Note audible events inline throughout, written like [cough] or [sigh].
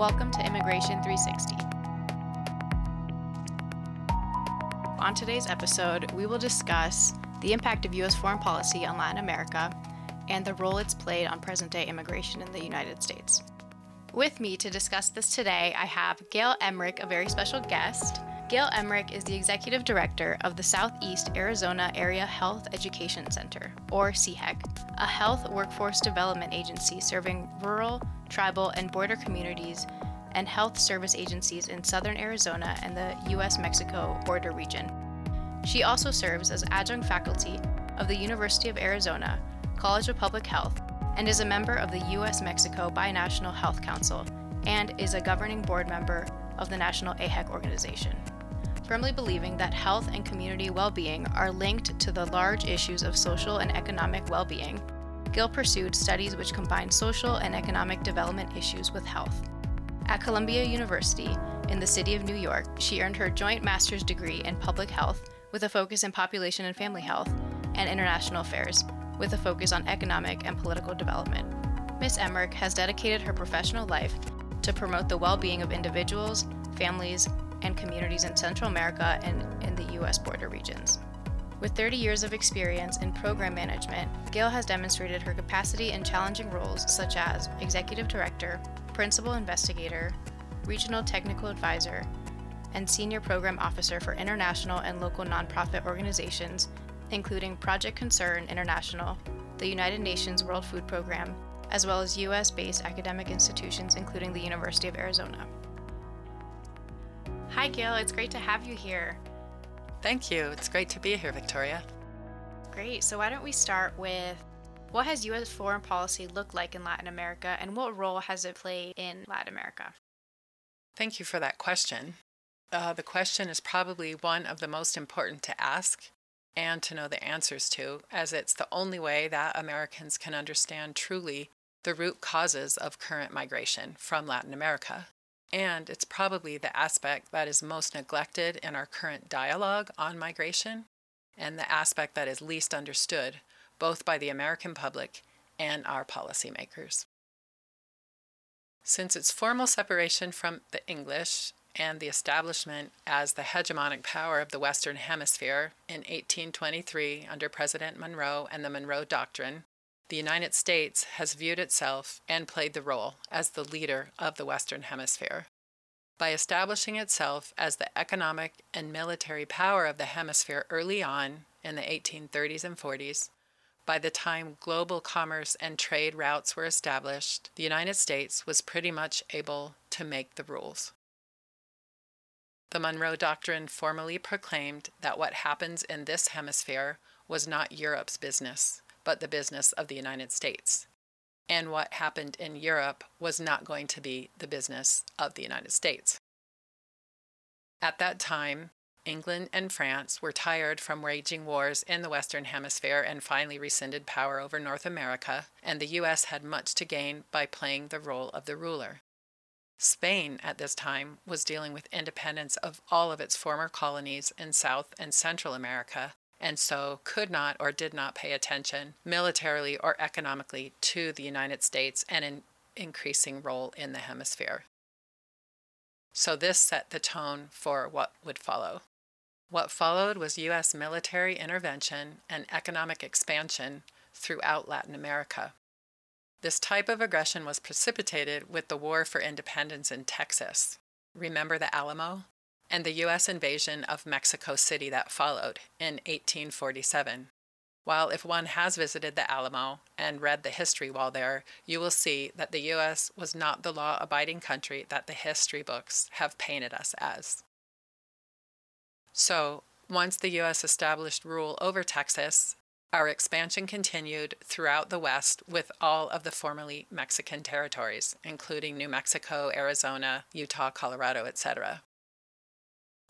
Welcome to Immigration 360. On today's episode, we will discuss the impact of U.S. foreign policy on Latin America and the role it's played on present day immigration in the United States. With me to discuss this today, I have Gail Emmerich, a very special guest. Gail Emmerich is the Executive Director of the Southeast Arizona Area Health Education Center, or SEAHEC, a health workforce development agency serving rural, tribal, and border communities and health service agencies in southern Arizona and the U.S. Mexico border region. She also serves as adjunct faculty of the University of Arizona College of Public Health and is a member of the U.S. Mexico Binational Health Council and is a governing board member of the National AHEC organization firmly believing that health and community well being are linked to the large issues of social and economic well being, Gill pursued studies which combine social and economic development issues with health. At Columbia University, in the city of New York, she earned her joint master's degree in public health with a focus in population and family health and international affairs with a focus on economic and political development. Ms. Emmerich has dedicated her professional life to promote the well being of individuals, families, and communities in Central America and in the U.S. border regions. With 30 years of experience in program management, Gail has demonstrated her capacity in challenging roles such as executive director, principal investigator, regional technical advisor, and senior program officer for international and local nonprofit organizations, including Project Concern International, the United Nations World Food Program, as well as U.S. based academic institutions, including the University of Arizona. Hi, Gail. It's great to have you here. Thank you. It's great to be here, Victoria. Great. So, why don't we start with what has U.S. foreign policy looked like in Latin America and what role has it played in Latin America? Thank you for that question. Uh, the question is probably one of the most important to ask and to know the answers to, as it's the only way that Americans can understand truly the root causes of current migration from Latin America. And it's probably the aspect that is most neglected in our current dialogue on migration, and the aspect that is least understood both by the American public and our policymakers. Since its formal separation from the English and the establishment as the hegemonic power of the Western Hemisphere in 1823 under President Monroe and the Monroe Doctrine, the United States has viewed itself and played the role as the leader of the Western Hemisphere. By establishing itself as the economic and military power of the hemisphere early on in the 1830s and 40s, by the time global commerce and trade routes were established, the United States was pretty much able to make the rules. The Monroe Doctrine formally proclaimed that what happens in this hemisphere was not Europe's business, but the business of the United States. And what happened in Europe was not going to be the business of the United States. At that time, England and France were tired from waging wars in the Western Hemisphere and finally rescinded power over North America, and the U.S. had much to gain by playing the role of the ruler. Spain at this time was dealing with independence of all of its former colonies in South and Central America and so could not or did not pay attention militarily or economically to the United States and an increasing role in the hemisphere. So this set the tone for what would follow. What followed was U.S. military intervention and economic expansion throughout Latin America. This type of aggression was precipitated with the War for Independence in Texas. Remember the Alamo? And the U.S. invasion of Mexico City that followed in 1847. While if one has visited the Alamo and read the history while there, you will see that the U.S. was not the law abiding country that the history books have painted us as. So, once the U.S. established rule over Texas, our expansion continued throughout the West with all of the formerly Mexican territories, including New Mexico, Arizona, Utah, Colorado, etc.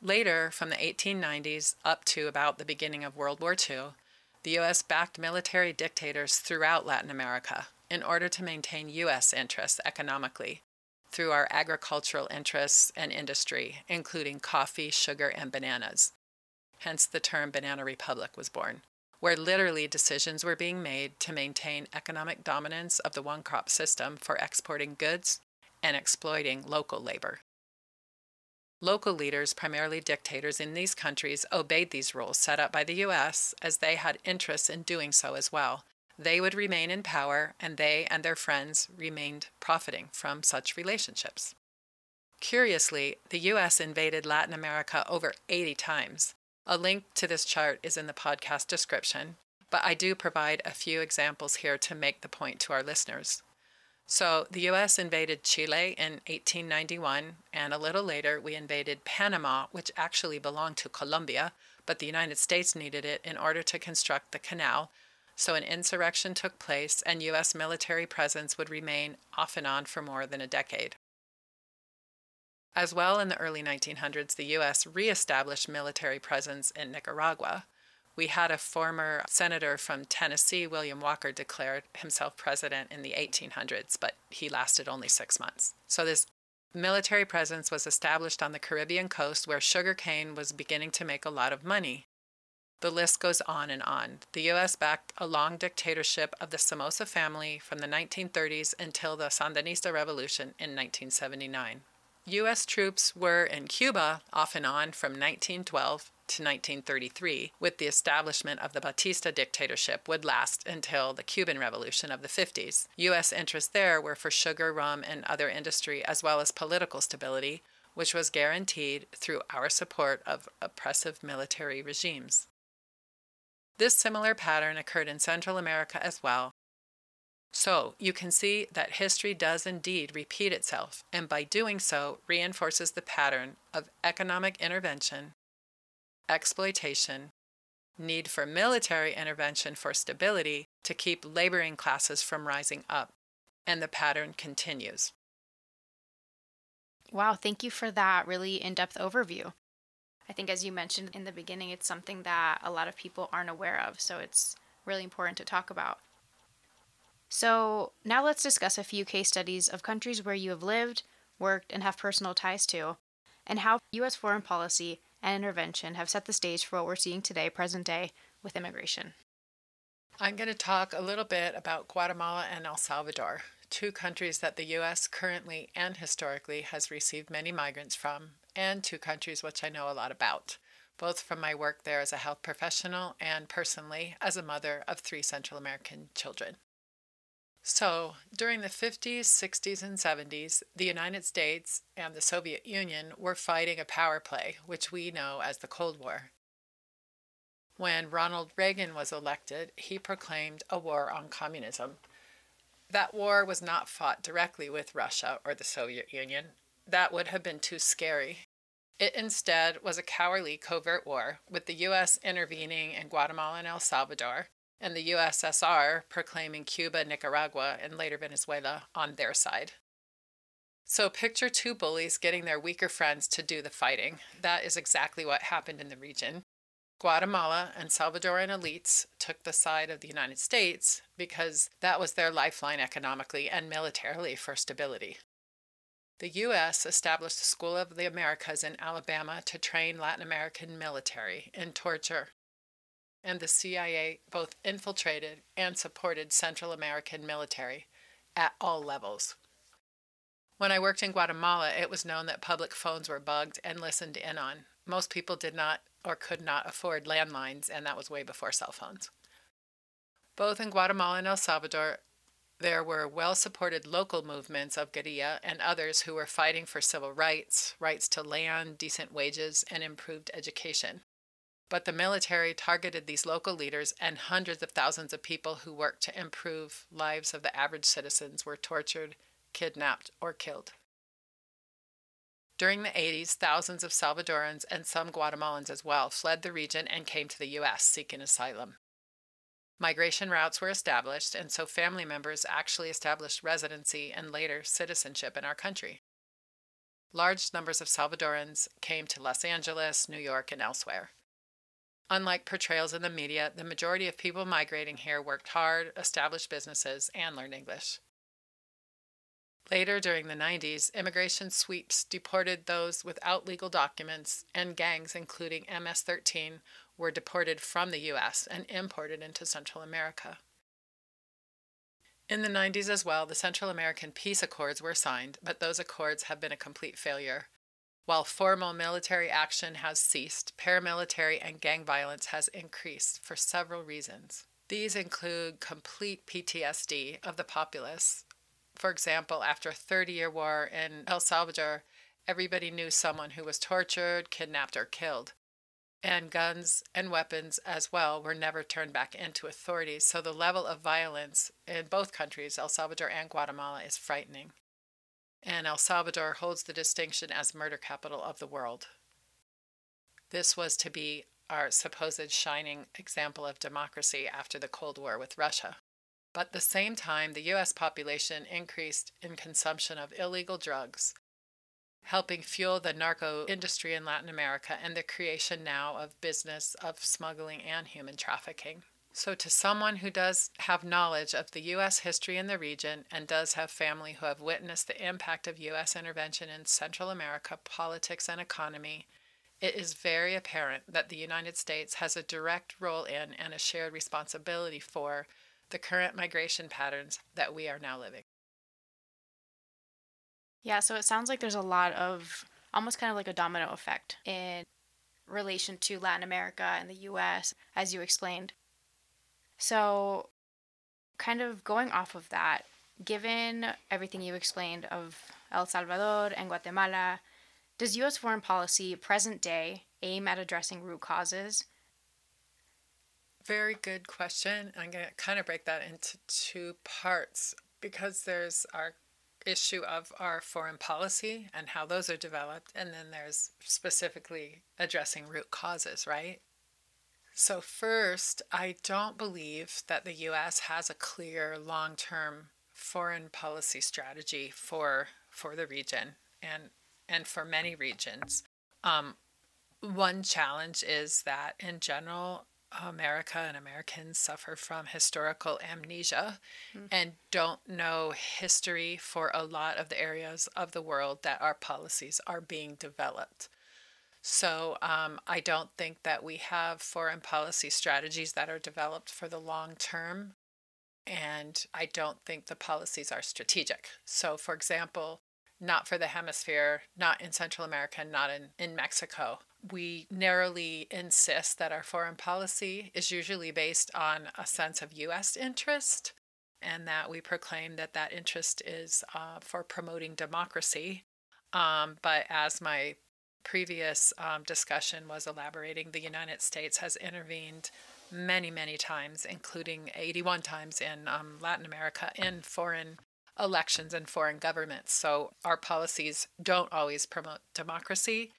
Later, from the 1890s up to about the beginning of World War II, the U.S. backed military dictators throughout Latin America in order to maintain U.S. interests economically through our agricultural interests and industry, including coffee, sugar, and bananas. Hence, the term Banana Republic was born, where literally decisions were being made to maintain economic dominance of the one crop system for exporting goods and exploiting local labor. Local leaders, primarily dictators in these countries, obeyed these rules set up by the U.S. as they had interests in doing so as well. They would remain in power, and they and their friends remained profiting from such relationships. Curiously, the U.S. invaded Latin America over 80 times. A link to this chart is in the podcast description, but I do provide a few examples here to make the point to our listeners. So the US invaded Chile in 1891, and a little later we invaded Panama, which actually belonged to Colombia, but the United States needed it in order to construct the canal. So an insurrection took place, and US military presence would remain off and on for more than a decade. As well, in the early 1900s, the U.S. reestablished military presence in Nicaragua. We had a former senator from Tennessee, William Walker, declared himself president in the 1800s, but he lasted only six months. So, this military presence was established on the Caribbean coast where sugarcane was beginning to make a lot of money. The list goes on and on. The U.S. backed a long dictatorship of the Somoza family from the 1930s until the Sandinista Revolution in 1979. U.S. troops were in Cuba off and on from 1912 to 1933, with the establishment of the Batista dictatorship, would last until the Cuban Revolution of the 50s. U.S. interests there were for sugar, rum, and other industry, as well as political stability, which was guaranteed through our support of oppressive military regimes. This similar pattern occurred in Central America as well. So, you can see that history does indeed repeat itself, and by doing so, reinforces the pattern of economic intervention exploitation, need for military intervention for stability to keep laboring classes from rising up. And the pattern continues. Wow, thank you for that really in depth overview. I think, as you mentioned in the beginning, it's something that a lot of people aren't aware of, so it's really important to talk about. So, now let's discuss a few case studies of countries where you have lived, worked, and have personal ties to, and how U.S. foreign policy and intervention have set the stage for what we're seeing today, present day, with immigration. I'm going to talk a little bit about Guatemala and El Salvador, two countries that the U.S. currently and historically has received many migrants from, and two countries which I know a lot about, both from my work there as a health professional and personally as a mother of three Central American children. So, during the 50s, 60s, and 70s, the United States and the Soviet Union were fighting a power play, which we know as the Cold War. When Ronald Reagan was elected, he proclaimed a war on communism. That war was not fought directly with Russia or the Soviet Union. That would have been too scary. It instead was a cowardly covert war, with the U.S. intervening in Guatemala and El Salvador, and the USSR proclaiming Cuba, Nicaragua, and later Venezuela on their side. So picture two bullies getting their weaker friends to do the fighting. That is exactly what happened in the region. Guatemala and Salvadoran elites took the side of the United States because that was their lifeline economically and militarily for stability. The U.S. established the School of the Americas in Alabama to train Latin American military in torture, and the CIA both infiltrated and supported Central American military at all levels. When I worked in Guatemala, it was known that public phones were bugged and listened in on. Most people did not or could not afford landlines, and that was way before cell phones. Both in Guatemala and El Salvador, there were well supported local movements of guerrilla and others who were fighting for civil rights, rights to land, decent wages, and improved education. But the military targeted these local leaders, and hundreds of thousands of people who worked to improve lives of the average citizens were tortured, kidnapped, or killed. During the 80s, thousands of Salvadorans and some Guatemalans as well fled the region and came to the U.S. seeking asylum. Migration routes were established, and so family members actually established residency and later citizenship in our country. Large numbers of Salvadorans came to Los Angeles, New York, and elsewhere. Unlike portrayals in the media, the majority of people migrating here worked hard, established businesses, and learned English. Later, during the 90s, immigration sweeps deported those without legal documents, and gangs, including MS 13, were deported from the U.S. and imported into Central America. In the 90s as well, the Central American Peace Accords were signed, but those accords have been a complete failure. While formal military action has ceased, paramilitary and gang violence has increased for several reasons. These include complete PTSD of the populace. For example, after a 30 year war in El Salvador, everybody knew someone who was tortured, kidnapped, or killed and guns and weapons as well were never turned back into authorities. So the level of violence in both countries, El Salvador and Guatemala, is frightening. And El Salvador holds the distinction as murder capital of the world. This was to be our supposed shining example of democracy after the Cold War with Russia. But at the same time, the US population increased in consumption of illegal drugs helping fuel the narco industry in Latin America and the creation now of business of smuggling and human trafficking. So, to someone who does have knowledge of the U.S. history in the region and does have family who have witnessed the impact of U.S. intervention in Central America politics and economy, it is very apparent that the United States has a direct role in and a shared responsibility for the current migration patterns that we are now living. Yeah, so it sounds like there's a lot of almost kind of like a domino effect in relation to Latin America and the US, as you explained. So, kind of going off of that, given everything you explained of El Salvador and Guatemala, does US foreign policy present day aim at addressing root causes? Very good question. I'm going to kind of break that into two parts because there's our issue of our foreign policy and how those are developed, and then there's specifically addressing root causes, right? So, first, I don't believe that the US has a clear long term foreign policy strategy for, for the region and, and for many regions. Um, one challenge is that, in general, America and Americans suffer from historical amnesia mm. and don't know history for a lot of the areas of the world that our policies are being developed. So um, I don't think that we have foreign policy strategies that are developed for the long term. And I don't think the policies are strategic. So, for example, not for the hemisphere, not in Central America, not in, in Mexico we narrowly insist that our foreign policy is usually based on a sense of U.S. interest and that we proclaim that that interest is uh, for promoting democracy. Um, but as my previous um, discussion was elaborating, the United States has intervened many, many times, including 81 times in um, Latin America, in foreign elections and foreign governments. So our policies don't always promote democracy.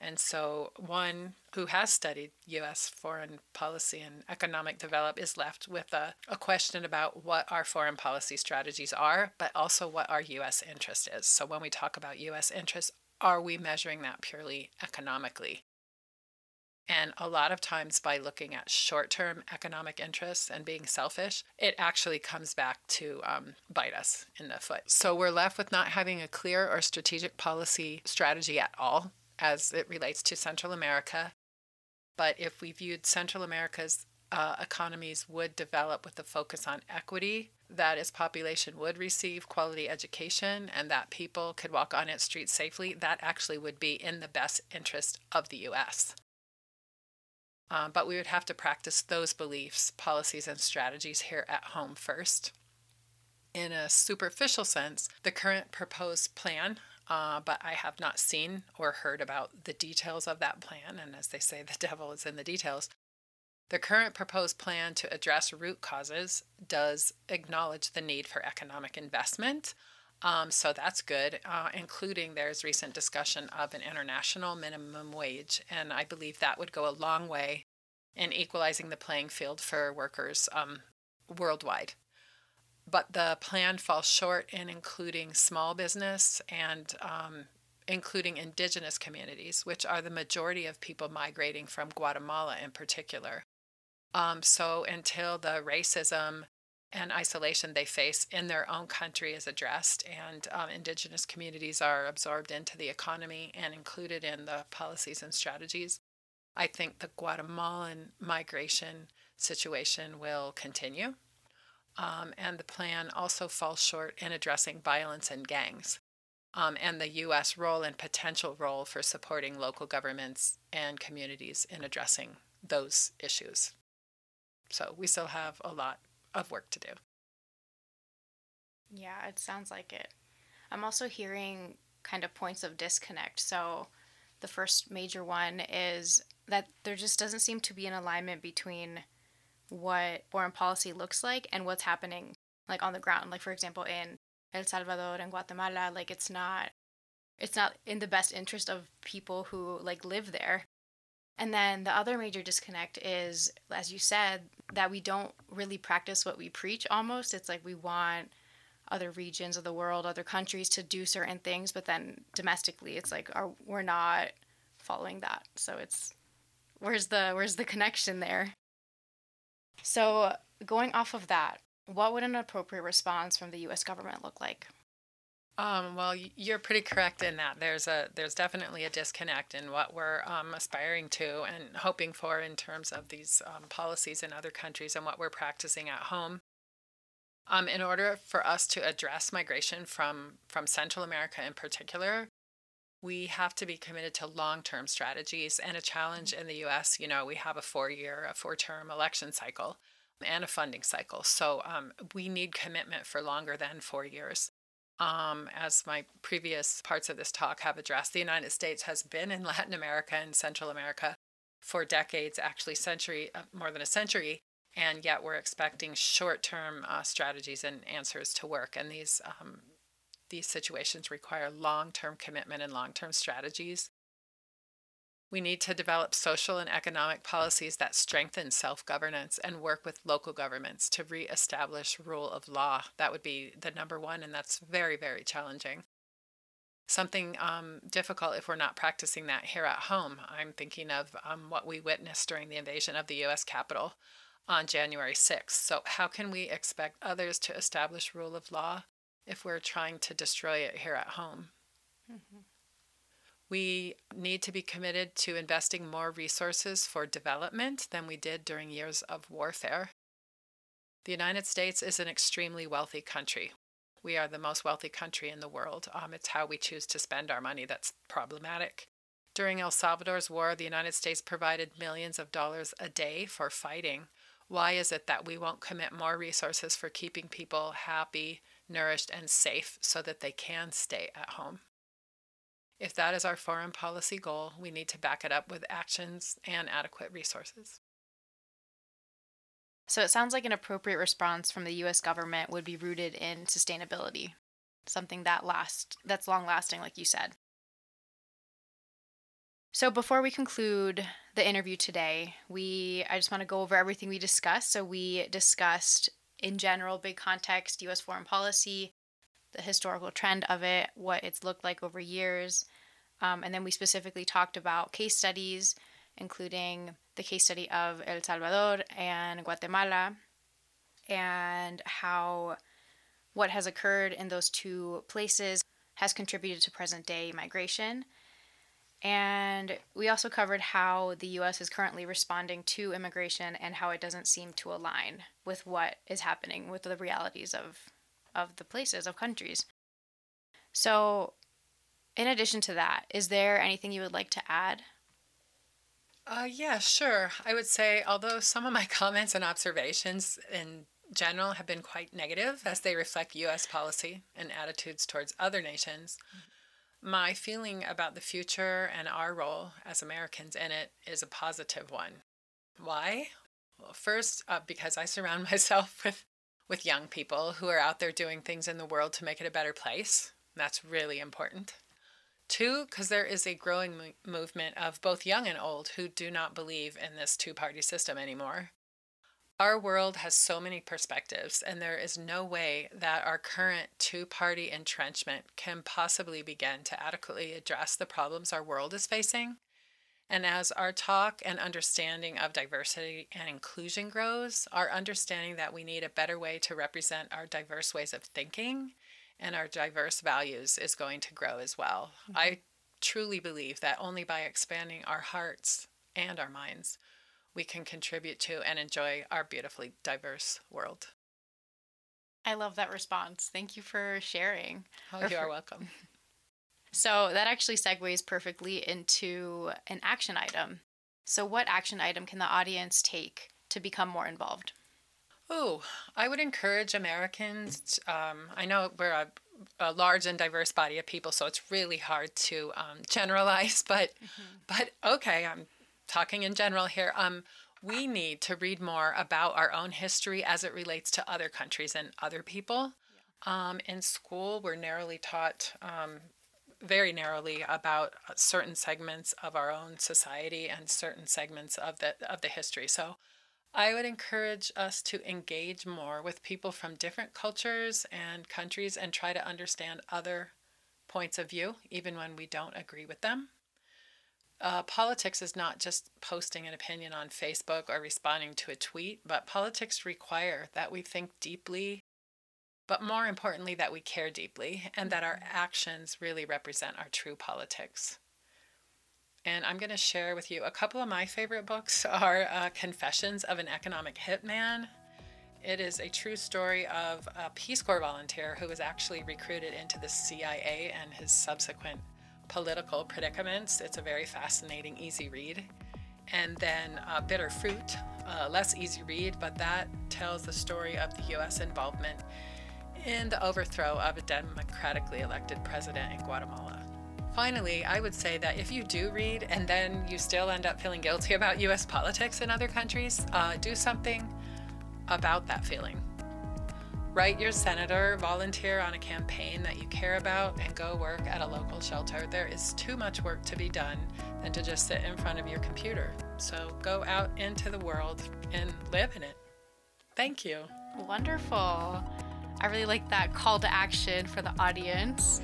And so, one who has studied U.S. foreign policy and economic development is left with a, a question about what our foreign policy strategies are, but also what our U.S. interest is. So, when we talk about U.S. interest, are we measuring that purely economically? And a lot of times, by looking at short term economic interests and being selfish, it actually comes back to um, bite us in the foot. So we're left with not having a clear or strategic policy strategy at all as it relates to Central America. But if we viewed Central America's uh, economies would develop with a focus on equity, that its population would receive quality education and that people could walk on its streets safely, that actually would be in the best interest of the U.S. Uh, but we would have to practice those beliefs, policies, and strategies here at home first. In a superficial sense, the current proposed plan uh, but I have not seen or heard about the details of that plan. And as they say, the [laughs] devil is in the details. The current proposed plan to address root causes does acknowledge the need for economic investment. Um, so that's good, uh, including there's recent discussion of an international minimum wage. And I believe that would go a long way in equalizing the playing field for workers um, worldwide but the plan falls short in including small business and um, including indigenous communities, which are the majority of people migrating from Guatemala in particular. Um, so until the racism and isolation they face in their own country is addressed and um, indigenous communities are absorbed into the economy and included in the policies and strategies, I think the Guatemalan migration situation will continue Um, and the plan also falls short in addressing violence and gangs um, and the U.S. role and potential role for supporting local governments and communities in addressing those issues. So we still have a lot of work to do. Yeah, it sounds like it. I'm also hearing kind of points of disconnect. So the first major one is that there just doesn't seem to be an alignment between what foreign policy looks like and what's happening like on the ground. Like for example in El Salvador and Guatemala, like it's not it's not in the best interest of people who like live there. And then the other major disconnect is, as you said, that we don't really practice what we preach almost. It's like we want other regions of the world, other countries to do certain things, but then domestically it's like our, we're not following that. So it's where's the where's the connection there? So going off of that, what would an appropriate response from the US government look like? Um, well, you're pretty correct in that there's a there's definitely a disconnect in what we're um, aspiring to and hoping for in terms of these um, policies in other countries and what we're practicing at home. Um, in order for us to address migration from from Central America in particular, we have to be committed to long-term strategies and a challenge in the U.S. You know, we have a four-year, a four-term election cycle and a funding cycle, so um, we need commitment for longer than four years um, as my previous parts of this talk have addressed, the United States has been in [laughs] Latin America and Central America for decades, actually century, uh, more than a century, and yet we're expecting short-term uh, strategies and answers to work. And these um, these situations require long-term commitment and long-term strategies. We need to develop social and economic policies that strengthen self governance and work with local governments to re-establish rule of law. That would be the number one, and that's very, very challenging. Something um, difficult if we're not practicing that here at home. I'm thinking of um, what we witnessed during the invasion of the U.S. Capitol on January 6th. So, how can we expect others to establish rule of law if we're trying to destroy it here at home? Mm-hmm. We need to be committed to investing more resources for development than we did during years of warfare. The United States is an extremely wealthy country. We are the most wealthy country in the world. Um, it's how we choose to spend our money that's problematic. During El Salvador's war, the United States provided millions of dollars a day for fighting. Why is it that we won't commit more resources for keeping people happy, nourished, and safe so that they can stay at home? If that is our foreign policy goal, we need to back it up with actions and adequate resources. So it sounds like an appropriate response from the US government would be rooted in sustainability, something that lasts that's long lasting like you said. So before we conclude the interview today, we I just want to go over everything we discussed. So we discussed in general big context US foreign policy, the historical trend of it, what it's looked like over years. Um, and then we specifically talked about case studies, including the case study of El Salvador and Guatemala, and how what has occurred in those two places has contributed to present day migration. And we also covered how the US is currently responding to immigration and how it doesn't seem to align with what is happening with the realities of of the places, of countries. So, in addition to that, is there anything you would like to add? Uh, yeah, sure. I would say, although some of my [laughs] comments and observations in general have been quite negative as they reflect U.S. policy and attitudes towards other nations, mm-hmm. my feeling about the future and our role as Americans in it is a positive one. Why? Well, first, uh, because I surround [laughs] myself with with young people who are out there doing things in the world to make it a better place. That's really important. Two, because there is a growing mo- movement of both young and old who do not believe in this two party system anymore. Our world has so many perspectives, and there is no way that our current two party entrenchment can possibly begin to adequately address the problems our world is facing and as our talk and understanding of diversity and inclusion grows, our understanding that we need a better way to represent our diverse ways of thinking and our diverse values is going to grow as well. Mm-hmm. I truly believe that only by expanding our hearts and our minds, we can contribute to and enjoy our beautifully diverse world. I love that response. Thank you for sharing. Oh, you are [laughs] welcome. So that actually segues perfectly into an action item. So, what action item can the audience take to become more involved? Oh, I would encourage Americans. Um, I know we're a, a, large and diverse body of people, so it's really hard to um, generalize. [laughs] But, mm-hmm. but okay, I'm talking in general here. Um, we need to read more about our own history as it relates to other countries and other people. Yeah. Um, in school, we're narrowly taught um, very narrowly about certain segments of our own society and certain segments of the of the history. So I would encourage us to engage more with people from different cultures and countries and try to understand other points of view, even when we don't agree with them. Uh, politics is not just posting an opinion on Facebook or responding to a tweet, but politics require that we think deeply but more importantly, that we care deeply and that our mm-hmm. actions really represent our true politics. And I'm going to share with you a couple of my favorite books [laughs] are uh, Confessions of an Economic Hitman. It is a true story of a Peace Corps volunteer who was actually recruited into the CIA and his subsequent political predicaments. It's a very fascinating, easy read. And then uh, Bitter Fruit, uh, less easy read, but that tells the story of the U.S. involvement in the overthrow of a democratically elected president in Guatemala. Finally, I would say that if you do read and then you still end up feeling guilty [laughs] about US politics in other countries, uh, do something about that feeling. Write your senator, volunteer on a campaign that you care about, and go work at a local shelter. There is too much work to be done than to just sit in front of your computer. So go out into the world and live in it. Thank you. Wonderful. I really like that call to action for the audience.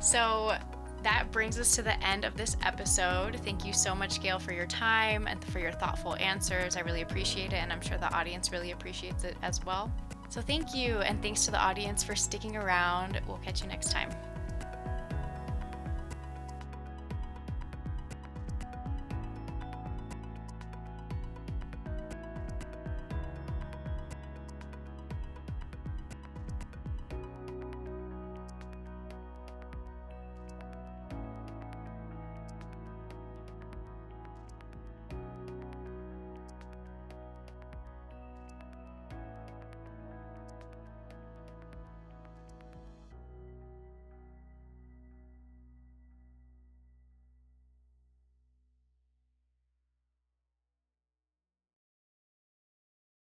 So that brings us to the end of this episode. Thank you so much, Gail, for your time and for your thoughtful answers. I really appreciate it, and I'm sure the audience really appreciates it as well. So, thank you, and thanks to the audience for sticking around. We'll catch you next time.